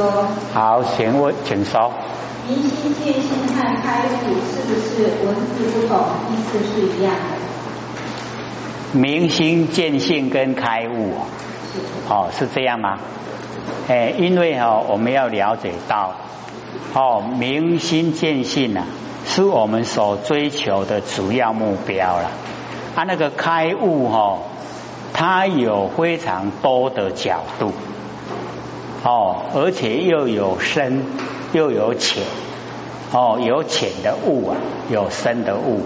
说。好，请问，请说。明心见性和开悟是不是文字不同，意思是一样的？明心见性跟开悟，哦，是这样吗？哎，因为哈，我们要了解到，哦，明心见性啊，是我们所追求的主要目标了。啊，那个开悟哈，它有非常多的角度，哦，而且又有深又有浅。哦，有浅的悟啊，有深的悟，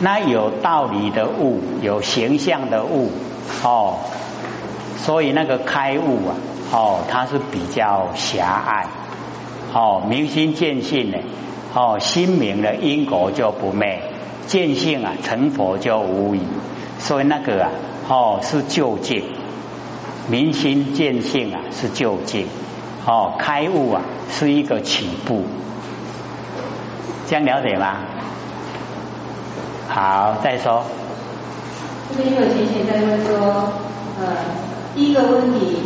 那有道理的悟，有形象的悟，哦，所以那个开悟啊，哦，它是比较狭隘，哦，明心见性呢，哦，心明了因果就不昧，见性啊成佛就无疑，所以那个啊，哦，是究竟，明心见性啊是究竟，哦，开悟啊是一个起步。这样了解吗？好，再说。这边有浅浅在问说，呃，第一个问题，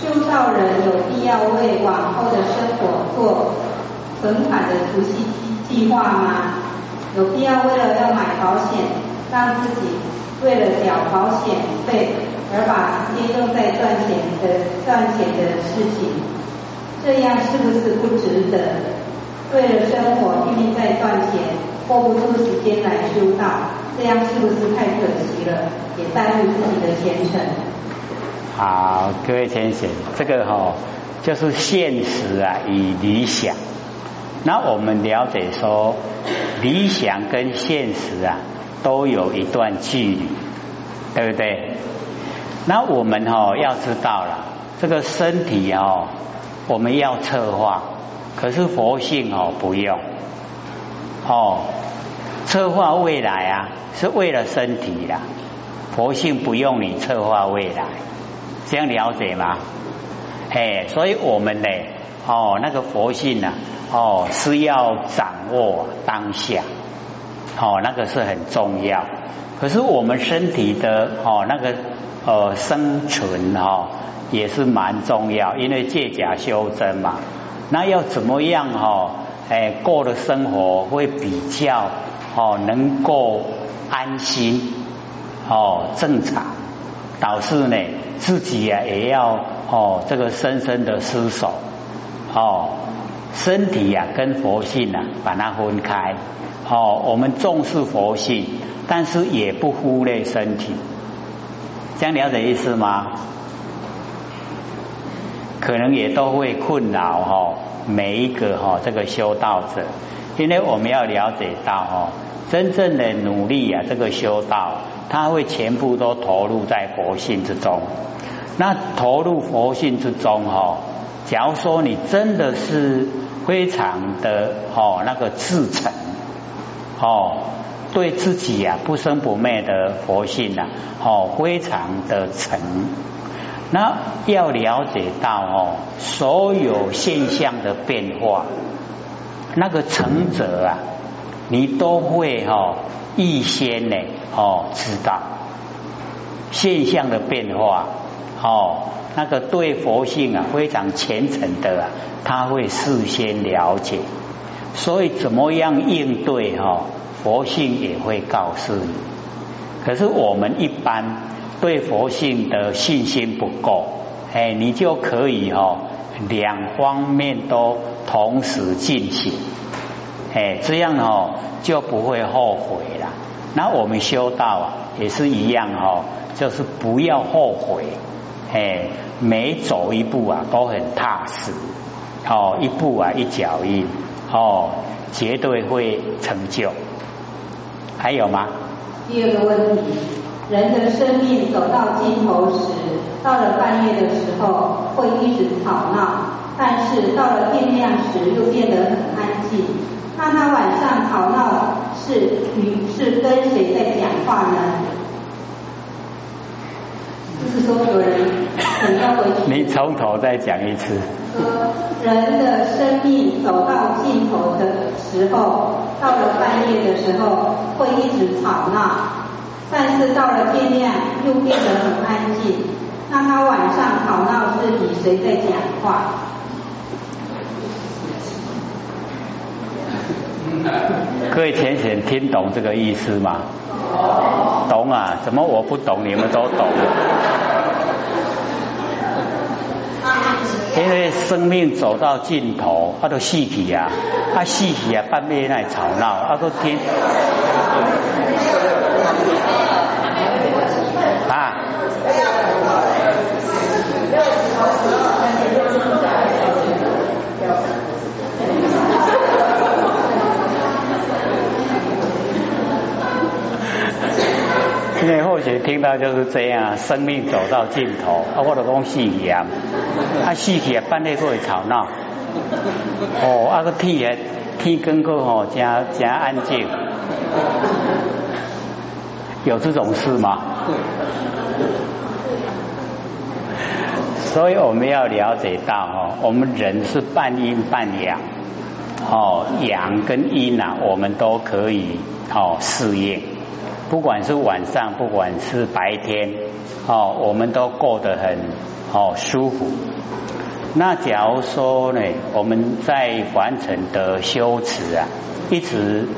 修道人有必要为往后的生活做存款的储蓄计划吗？有必要为了要买保险，让自己为了缴保险费而把时间用在赚钱的赚钱的事情，这样是不是不值得？为了生活拼命在赚钱，拨不出时间来修道，这样是不是太可惜了？也耽误自己的前程。好，各位先生，这个哈就是现实啊与理想。那我们了解说，理想跟现实啊都有一段距离，对不对？那我们哦要知道了，这个身体哦，我们要策划。可是佛性哦不用哦，策划未来啊是为了身体啦，佛性不用你策划未来，这样了解吗？哎，所以我们呢哦那个佛性呢哦是要掌握当下，哦那个是很重要。可是我们身体的哦那个呃生存哈也是蛮重要，因为借假修真嘛。那要怎么样哈？哎，过的生活会比较哦，能够安心哦，正常。导致呢，自己啊也要哦，这个深深的失守哦，身体啊跟佛性啊把它分开哦。我们重视佛性，但是也不忽略身体。这样了解意思吗？可能也都会困扰哈每一个哈这个修道者，因为我们要了解到哈真正的努力啊，这个修道他会全部都投入在佛性之中。那投入佛性之中哈，假如说你真的是非常的哦那个自诚哦，对自己啊不生不灭的佛性呐哦非常的诚。那要了解到哦，所有现象的变化，那个成者啊，你都会哈预先呢哦知道现象的变化哦，那个对佛性啊非常虔诚的啊，他会事先了解，所以怎么样应对哈佛性也会告诉你。可是我们一般。对佛性的信心不够，哎，你就可以哈两方面都同时进行，哎，这样哦就不会后悔了。那我们修道啊也是一样哦，就是不要后悔，哎，每走一步啊都很踏实，哦，一步啊一脚印，哦，绝对会成就。还有吗？第二个问题。人的生命走到尽头时，到了半夜的时候会一直吵闹，但是到了天亮时又变得很安静。那他晚上吵闹是与是跟谁在讲话呢？就是说有人你从头再讲一次。人的生命走到尽头的时候，到了半夜的时候会一直吵闹，但是到了天亮又变得很安静。那他晚上吵闹是与谁在讲话？各位浅浅听懂这个意思吗？懂啊？怎么我不懂，你们都懂？因为生命走到尽头，他都细体啊，啊细体啊，半夜在吵闹，啊都听啊。因为或许听到就是这样，生命走到尽头，啊，我的讲细气啊，啊细气啊，半夜过会吵闹，哦，啊个天啊，天更过吼，加加安静，有这种事吗？所以我们要了解到哦，我们人是半阴半阳，哦，阳跟阴啊，我们都可以哦适应。不管是晚上，不管是白天，哦，我们都过得很哦舒服。那假如说呢，我们在完成的修持啊，一直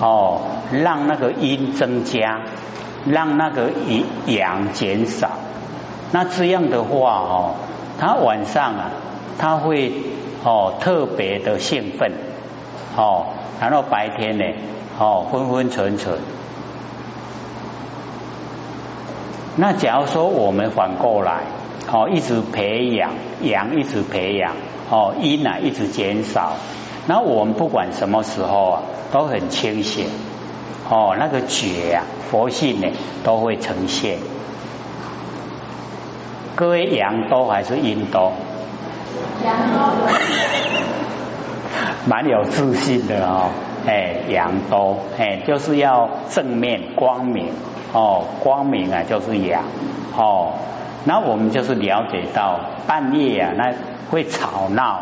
哦让那个阴增加，让那个阳减少，那这样的话哦，他晚上啊，他会哦特别的兴奋，哦，然后白天呢，哦昏昏沉沉。那假如说我们反过来，哦，一直培养阳，一直培养哦，阴啊一直减少，那我们不管什么时候啊，都很清醒，哦，那个觉啊，佛性呢都会呈现。各位阳多还是阴多？阳多。蛮有自信的哦，哎，阳多，哎，就是要正面光明。哦，光明啊，就是阳哦。那我们就是了解到半夜啊，那会吵闹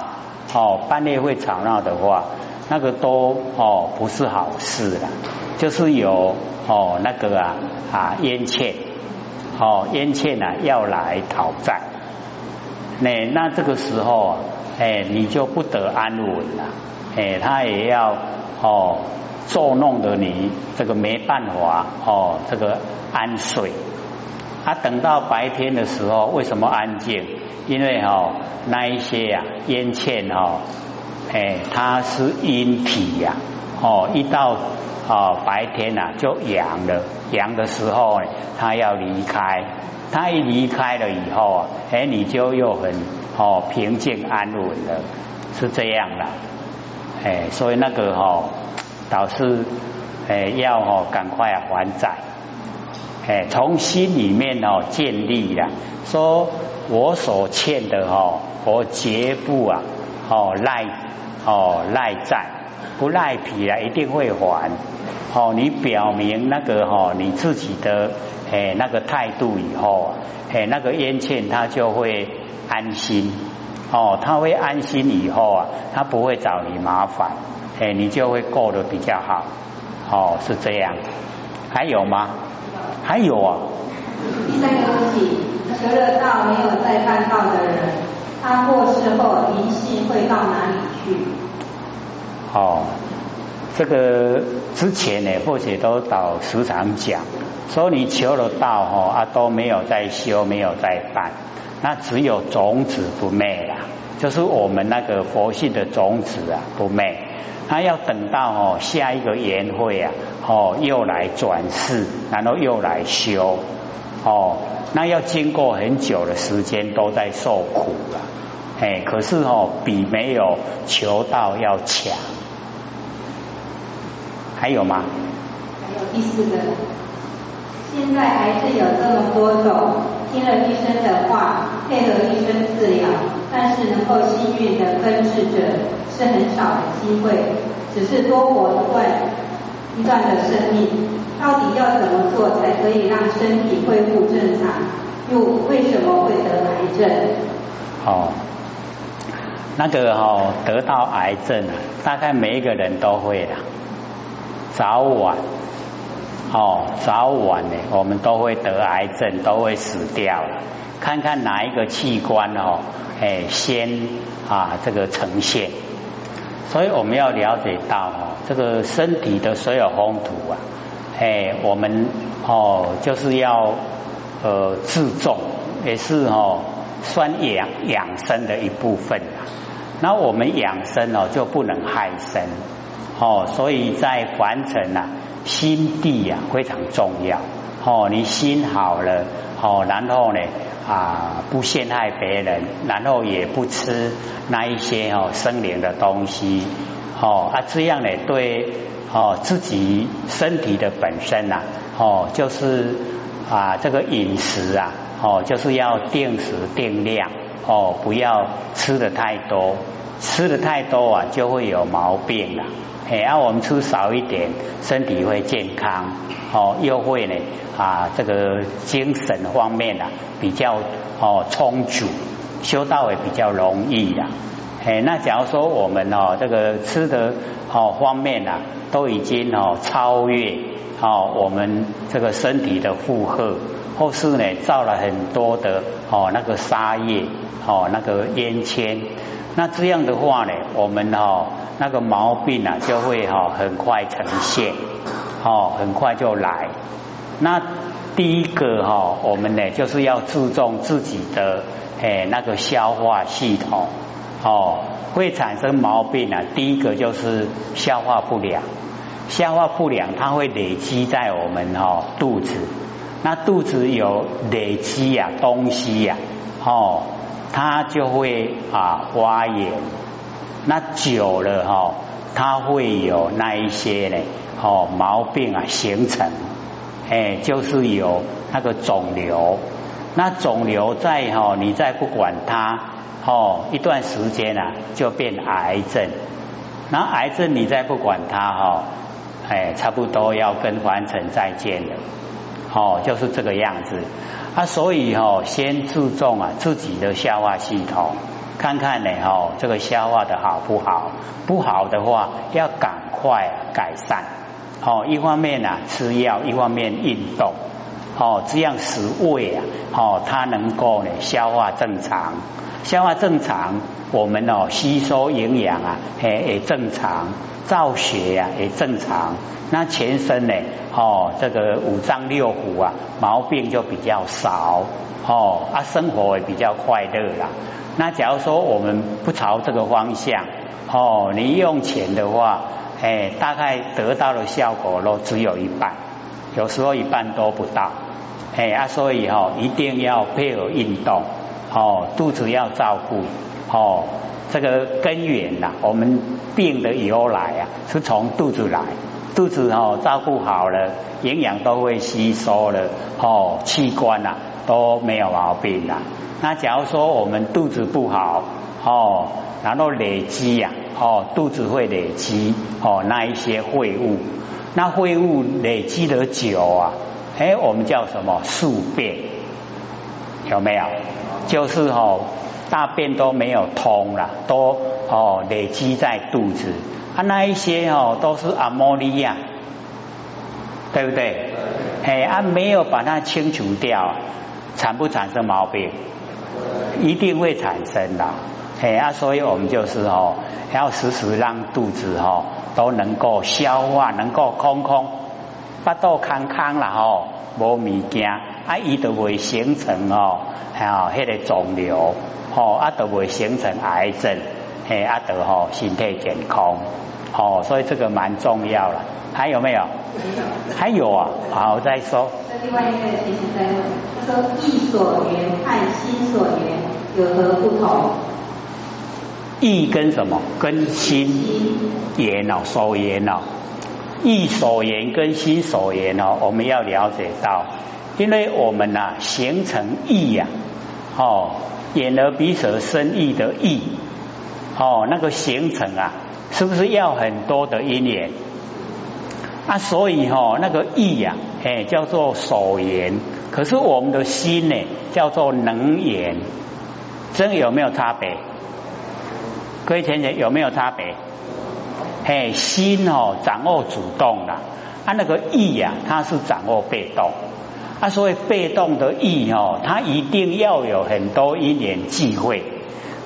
哦，半夜会吵闹的话，那个都哦不是好事了。就是有哦那个啊啊冤欠哦冤欠啊要来讨债，那那这个时候啊，哎你就不得安稳了，哎他也要哦。作弄的你，这个没办法哦，这个安睡。啊，等到白天的时候，为什么安静？因为哈那一些呀烟欠哈，哎，它是阴体呀，哦，一到哦白天呐就阳了，阳的时候呢，它要离开，它一离开了以后啊，哎，你就又很哦平静安稳了，是这样的，哎，所以那个哈。导师，诶，要哦，赶快还债，诶，从心里面哦建立了，说我所欠的哦，我绝不啊，哦赖哦赖债，不赖皮啊，一定会还。哦，你表明那个哈你自己的诶那个态度以后，诶那个冤欠他就会安心，哦，他会安心以后啊，他不会找你麻烦。哎，你就会过得比较好，哦，是这样。还有吗？还有啊。第三个问题，得了道没有再办到的人，他过世后灵性会到哪里去？哦，这个之前呢，或许都导时常讲，说你求了道哦，啊都没有再修，没有再办，那只有种子不灭啦，就是我们那个佛性的种子啊不灭。他要等到哦下一个年会啊哦又来转世，然后又来修哦，那要经过很久的时间都在受苦了，哎，可是哦比没有求道要强。还有吗？还有第四个，现在还是有这么多种听了医生的话，配合医生治疗，但是能够幸运的根治者。是很少的机会，只是多活一段一段的生命，到底要怎么做才可以让身体恢复正常？又为什么会得癌症？哦，那个哦得到癌症，大概每一个人都会的，早晚哦早晚呢，我们都会得癌症，都会死掉。看看哪一个器官哦，哎先啊这个呈现。所以我们要了解到哦，这个身体的所有风土啊，哎，我们哦就是要呃自重，也是哦算养养生的一部分啊。那我们养生哦就不能害身哦，所以在凡尘啊，心地呀非常重要哦。你心好了哦，然后呢？啊，不陷害别人，然后也不吃那一些哦生灵的东西，哦啊这样呢对哦自己身体的本身呐，哦就是啊这个饮食啊，哦就是要定时定量，哦不要吃的太多，吃的太多啊就会有毛病了。哎，啊，我们吃少一点，身体会健康，哦，又会呢啊，这个精神方面啊比较哦充足，修道也比较容易呀。哎，那假如说我们哦这个吃的哦方面啊都已经哦超越哦我们这个身体的负荷，或是呢造了很多的哦那个沙业哦那个烟签，那这样的话呢，我们哦。那个毛病啊，就会哈很快呈现，哦，很快就来。那第一个哈，我们呢就是要注重自己的诶那个消化系统，哦，会产生毛病啊。第一个就是消化不良，消化不良它会累积在我们哦肚子，那肚子有累积呀东西呀，哦，它就会啊发炎。那久了哈，它会有那一些呢，哦毛病啊形成，哎，就是有那个肿瘤。那肿瘤在哈，你再不管它，哦一段时间啊就变癌症。那癌症你再不管它哈，哎，差不多要跟完成再见了。哦，就是这个样子。啊，所以哈，先注重啊自己的消化系统。看看呢，哦，这个消化的好不好？不好的话，要赶快改善。哦，一方面呢吃药，一方面运动。哦，这样使胃啊，哦，它能够呢消化正常，消化正常，我们哦吸收营养啊，也也正常，造血呀也正常。那全身呢，哦，这个五脏六腑啊，毛病就比较少。哦，啊，生活也比较快乐啦。那假如说我们不朝这个方向，哦，你用钱的话，哎，大概得到的效果都只有一半，有时候一半都不到，哎啊，所以哈，一定要配合运动，哦，肚子要照顾，哦，这个根源呐，我们病的由来啊，是从肚子来，肚子哦照顾好了，营养都会吸收了，哦，器官呐都没有毛病了。那假如说我们肚子不好哦，然后累积呀哦，肚子会累积哦那一些废物，那废物累积的久啊，哎，我们叫什么宿便？有没有？就是哦，大便都没有通了，都哦累积在肚子啊，那一些哦都是阿莫尼亚，对不对？哎啊，没有把它清除掉，产不产生毛病？一定会产生的，哎啊，所以我们就是哦，要时时让肚子哦都能够消化，能够空空，不肚康康了哦，无物件，啊，伊都会形成哦，哦，迄个肿瘤，哦，啊，都会形成癌症，嘿，啊，都吼身体健康，哦，所以这个蛮重要了。还有没有？还有啊，好，再说。那另外一个其实在问，他说意所缘和心所缘有何不同？意跟什么？跟心言哦，所言哦。意所言跟心所言哦，我们要了解到，因为我们呐形成意呀，哦，眼耳鼻舌身意的意，哦，那个形成啊，是不是要很多的因缘？啊，所以哈，那个意呀，哎，叫做所言。可是我们的心呢，叫做能言。真有没有差别？各位同学有没有差别？哎，心哦，掌握主动的，啊，那个意呀，它是掌握被动。啊，所以被动的意哦，它一定要有很多因缘际会。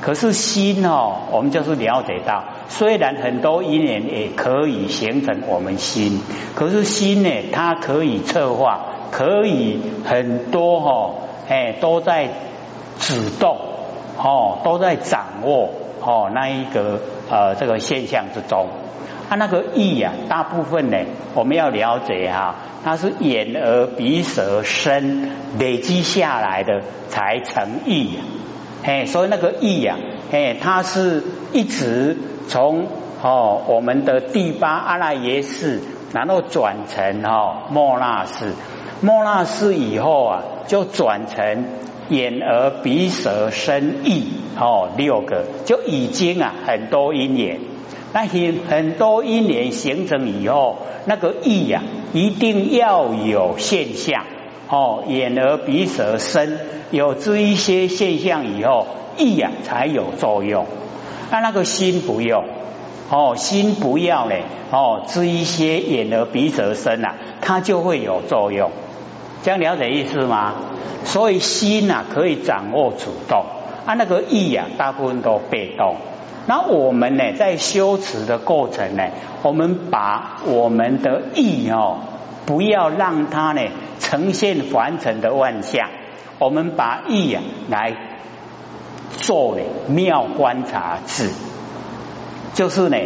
可是心哦，我们就是了解到，虽然很多因缘也可以形成我们心，可是心呢，它可以策划，可以很多哈，哎，都在主动哦，都在掌握哦那一个呃这个现象之中。它那个意呀，大部分呢，我们要了解哈，它是眼耳鼻舌身累积下来的才成意呀。哎，所以那个意呀，哎，它是一直从哦我们的第八阿赖耶识，然后转成哦莫那识，莫那识以后啊，就转成眼耳鼻舌身意哦六个，就已经啊很多因缘。那些很多因缘形成以后，那个意呀，一定要有现象哦，眼耳鼻舌身有这一些现象以后，意呀才有作用。那那个心不用哦，心不要嘞哦，这一些眼耳鼻舌身啊，它就会有作用。这样了解意思吗？所以心呐可以掌握主动，啊那个意呀大部分都被动。那我们呢，在修持的过程呢，我们把我们的意哦，不要让它呢呈现凡尘的万象，我们把意啊来做呢妙观察智，就是呢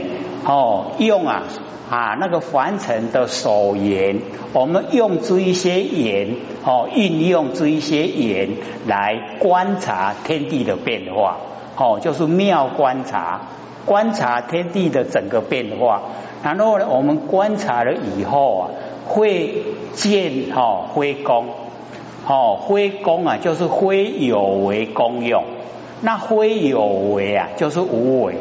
哦用啊啊那个凡尘的所言，我们用这一些言哦运用这一些言来观察天地的变化。哦，就是妙观察，观察天地的整个变化，然后呢，我们观察了以后啊，会见哦灰功，哦灰功啊，就是灰有为功用，那灰有为啊，就是无为，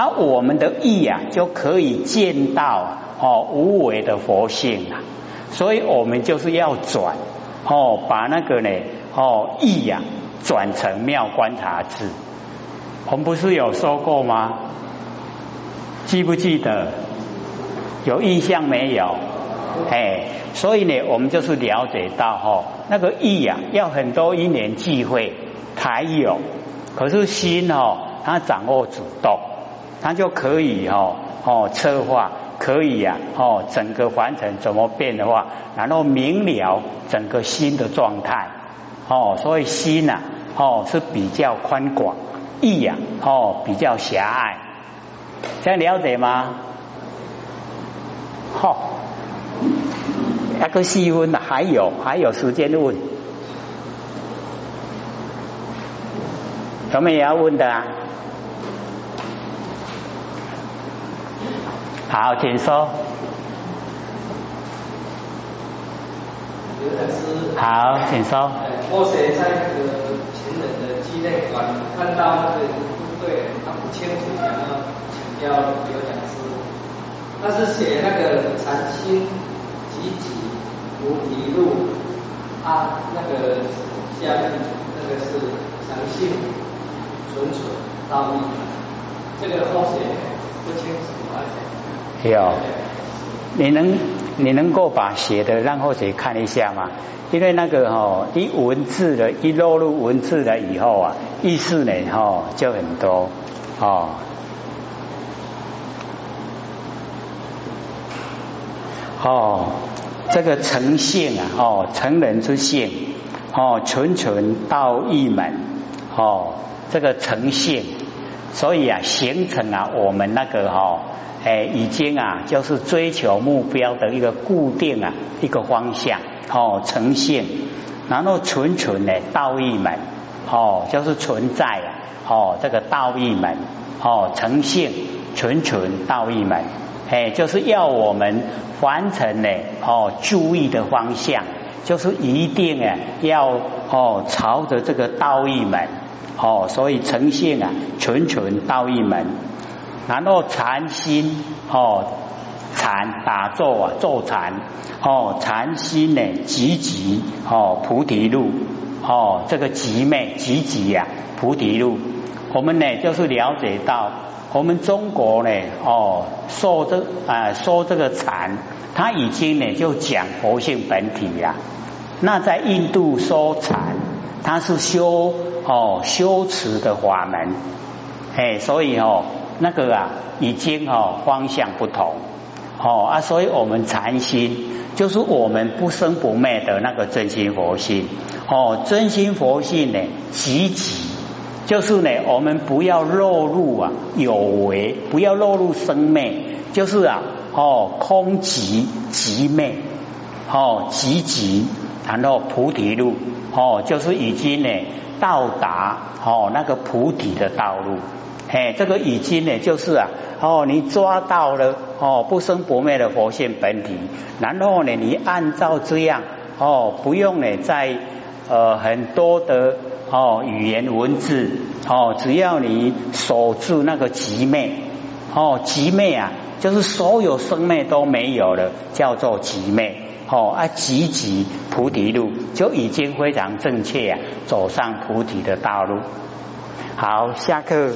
而我们的意啊，就可以见到哦无为的佛性啊，所以我们就是要转哦，把那个呢哦意呀转成妙观察智。我们不是有说过吗？记不记得？有印象没有？哎，所以呢，我们就是了解到哈，那个意呀，要很多因缘际会才有。可是心哦，它掌握主动，它就可以哦哦策划，可以呀哦整个完成怎么变的话，然后明了整个心的状态哦，所以心呐哦是比较宽广。意呀，哦，比较狭隘，这样了解吗？好，那个细分还有还有时间问，有没有要问的啊？好，请说。好，请说。我写在那个前人的纪念馆看到那个部队，他不清楚，想要请教刘讲师。他是写那个禅心集集菩提路，啊，那个下面那个是长信纯纯道义，这个后写不清楚啊。有，你能？你能够把写的让后者看一下吗？因为那个哦，一文字的，一落入文字了以后啊，意思呢哦就很多哦。哦，这个诚信啊，哦，成人之性，哦，纯纯道一门，哦，这个诚信，所以啊，形成了我们那个哦。哎，已经啊，就是追求目标的一个固定啊，一个方向哦，呈现，然后纯纯的道义门哦，就是存在啊哦，这个道义门哦，呈现纯纯道义门，哎，就是要我们完成呢哦，注意的方向，就是一定啊要哦，朝着这个道义门哦，所以呈现啊，纯纯道一门。然后禅心哦，禅打坐啊，坐禅。哦，禅心呢，积极哦，菩提路。哦，这个极昧积极呀，菩提路，我们呢就是了解到，我们中国呢哦，说这啊说这个禅，他已经呢就讲佛性本体呀，那在印度说禅，它是修哦修持的法门，哎，所以哦那个啊已经哦方向不同。哦啊，所以我们禅心就是我们不生不灭的那个真心佛性。哦，真心佛性呢积极。就是呢，我们不要落入啊有为，不要落入生灭，就是啊哦空寂寂灭。哦寂寂，然后菩提路。哦就是已经呢到达哦那个菩提的道路，嘿这个已经呢就是啊哦你抓到了哦不生不灭的佛性本体，然后呢你按照这样哦不用呢在呃很多的。哦，语言文字哦，只要你守住那个极昧哦，极昧啊，就是所有生灭都没有了，叫做极昧哦啊，积极菩提路就已经非常正确啊，走上菩提的道路。好，下课。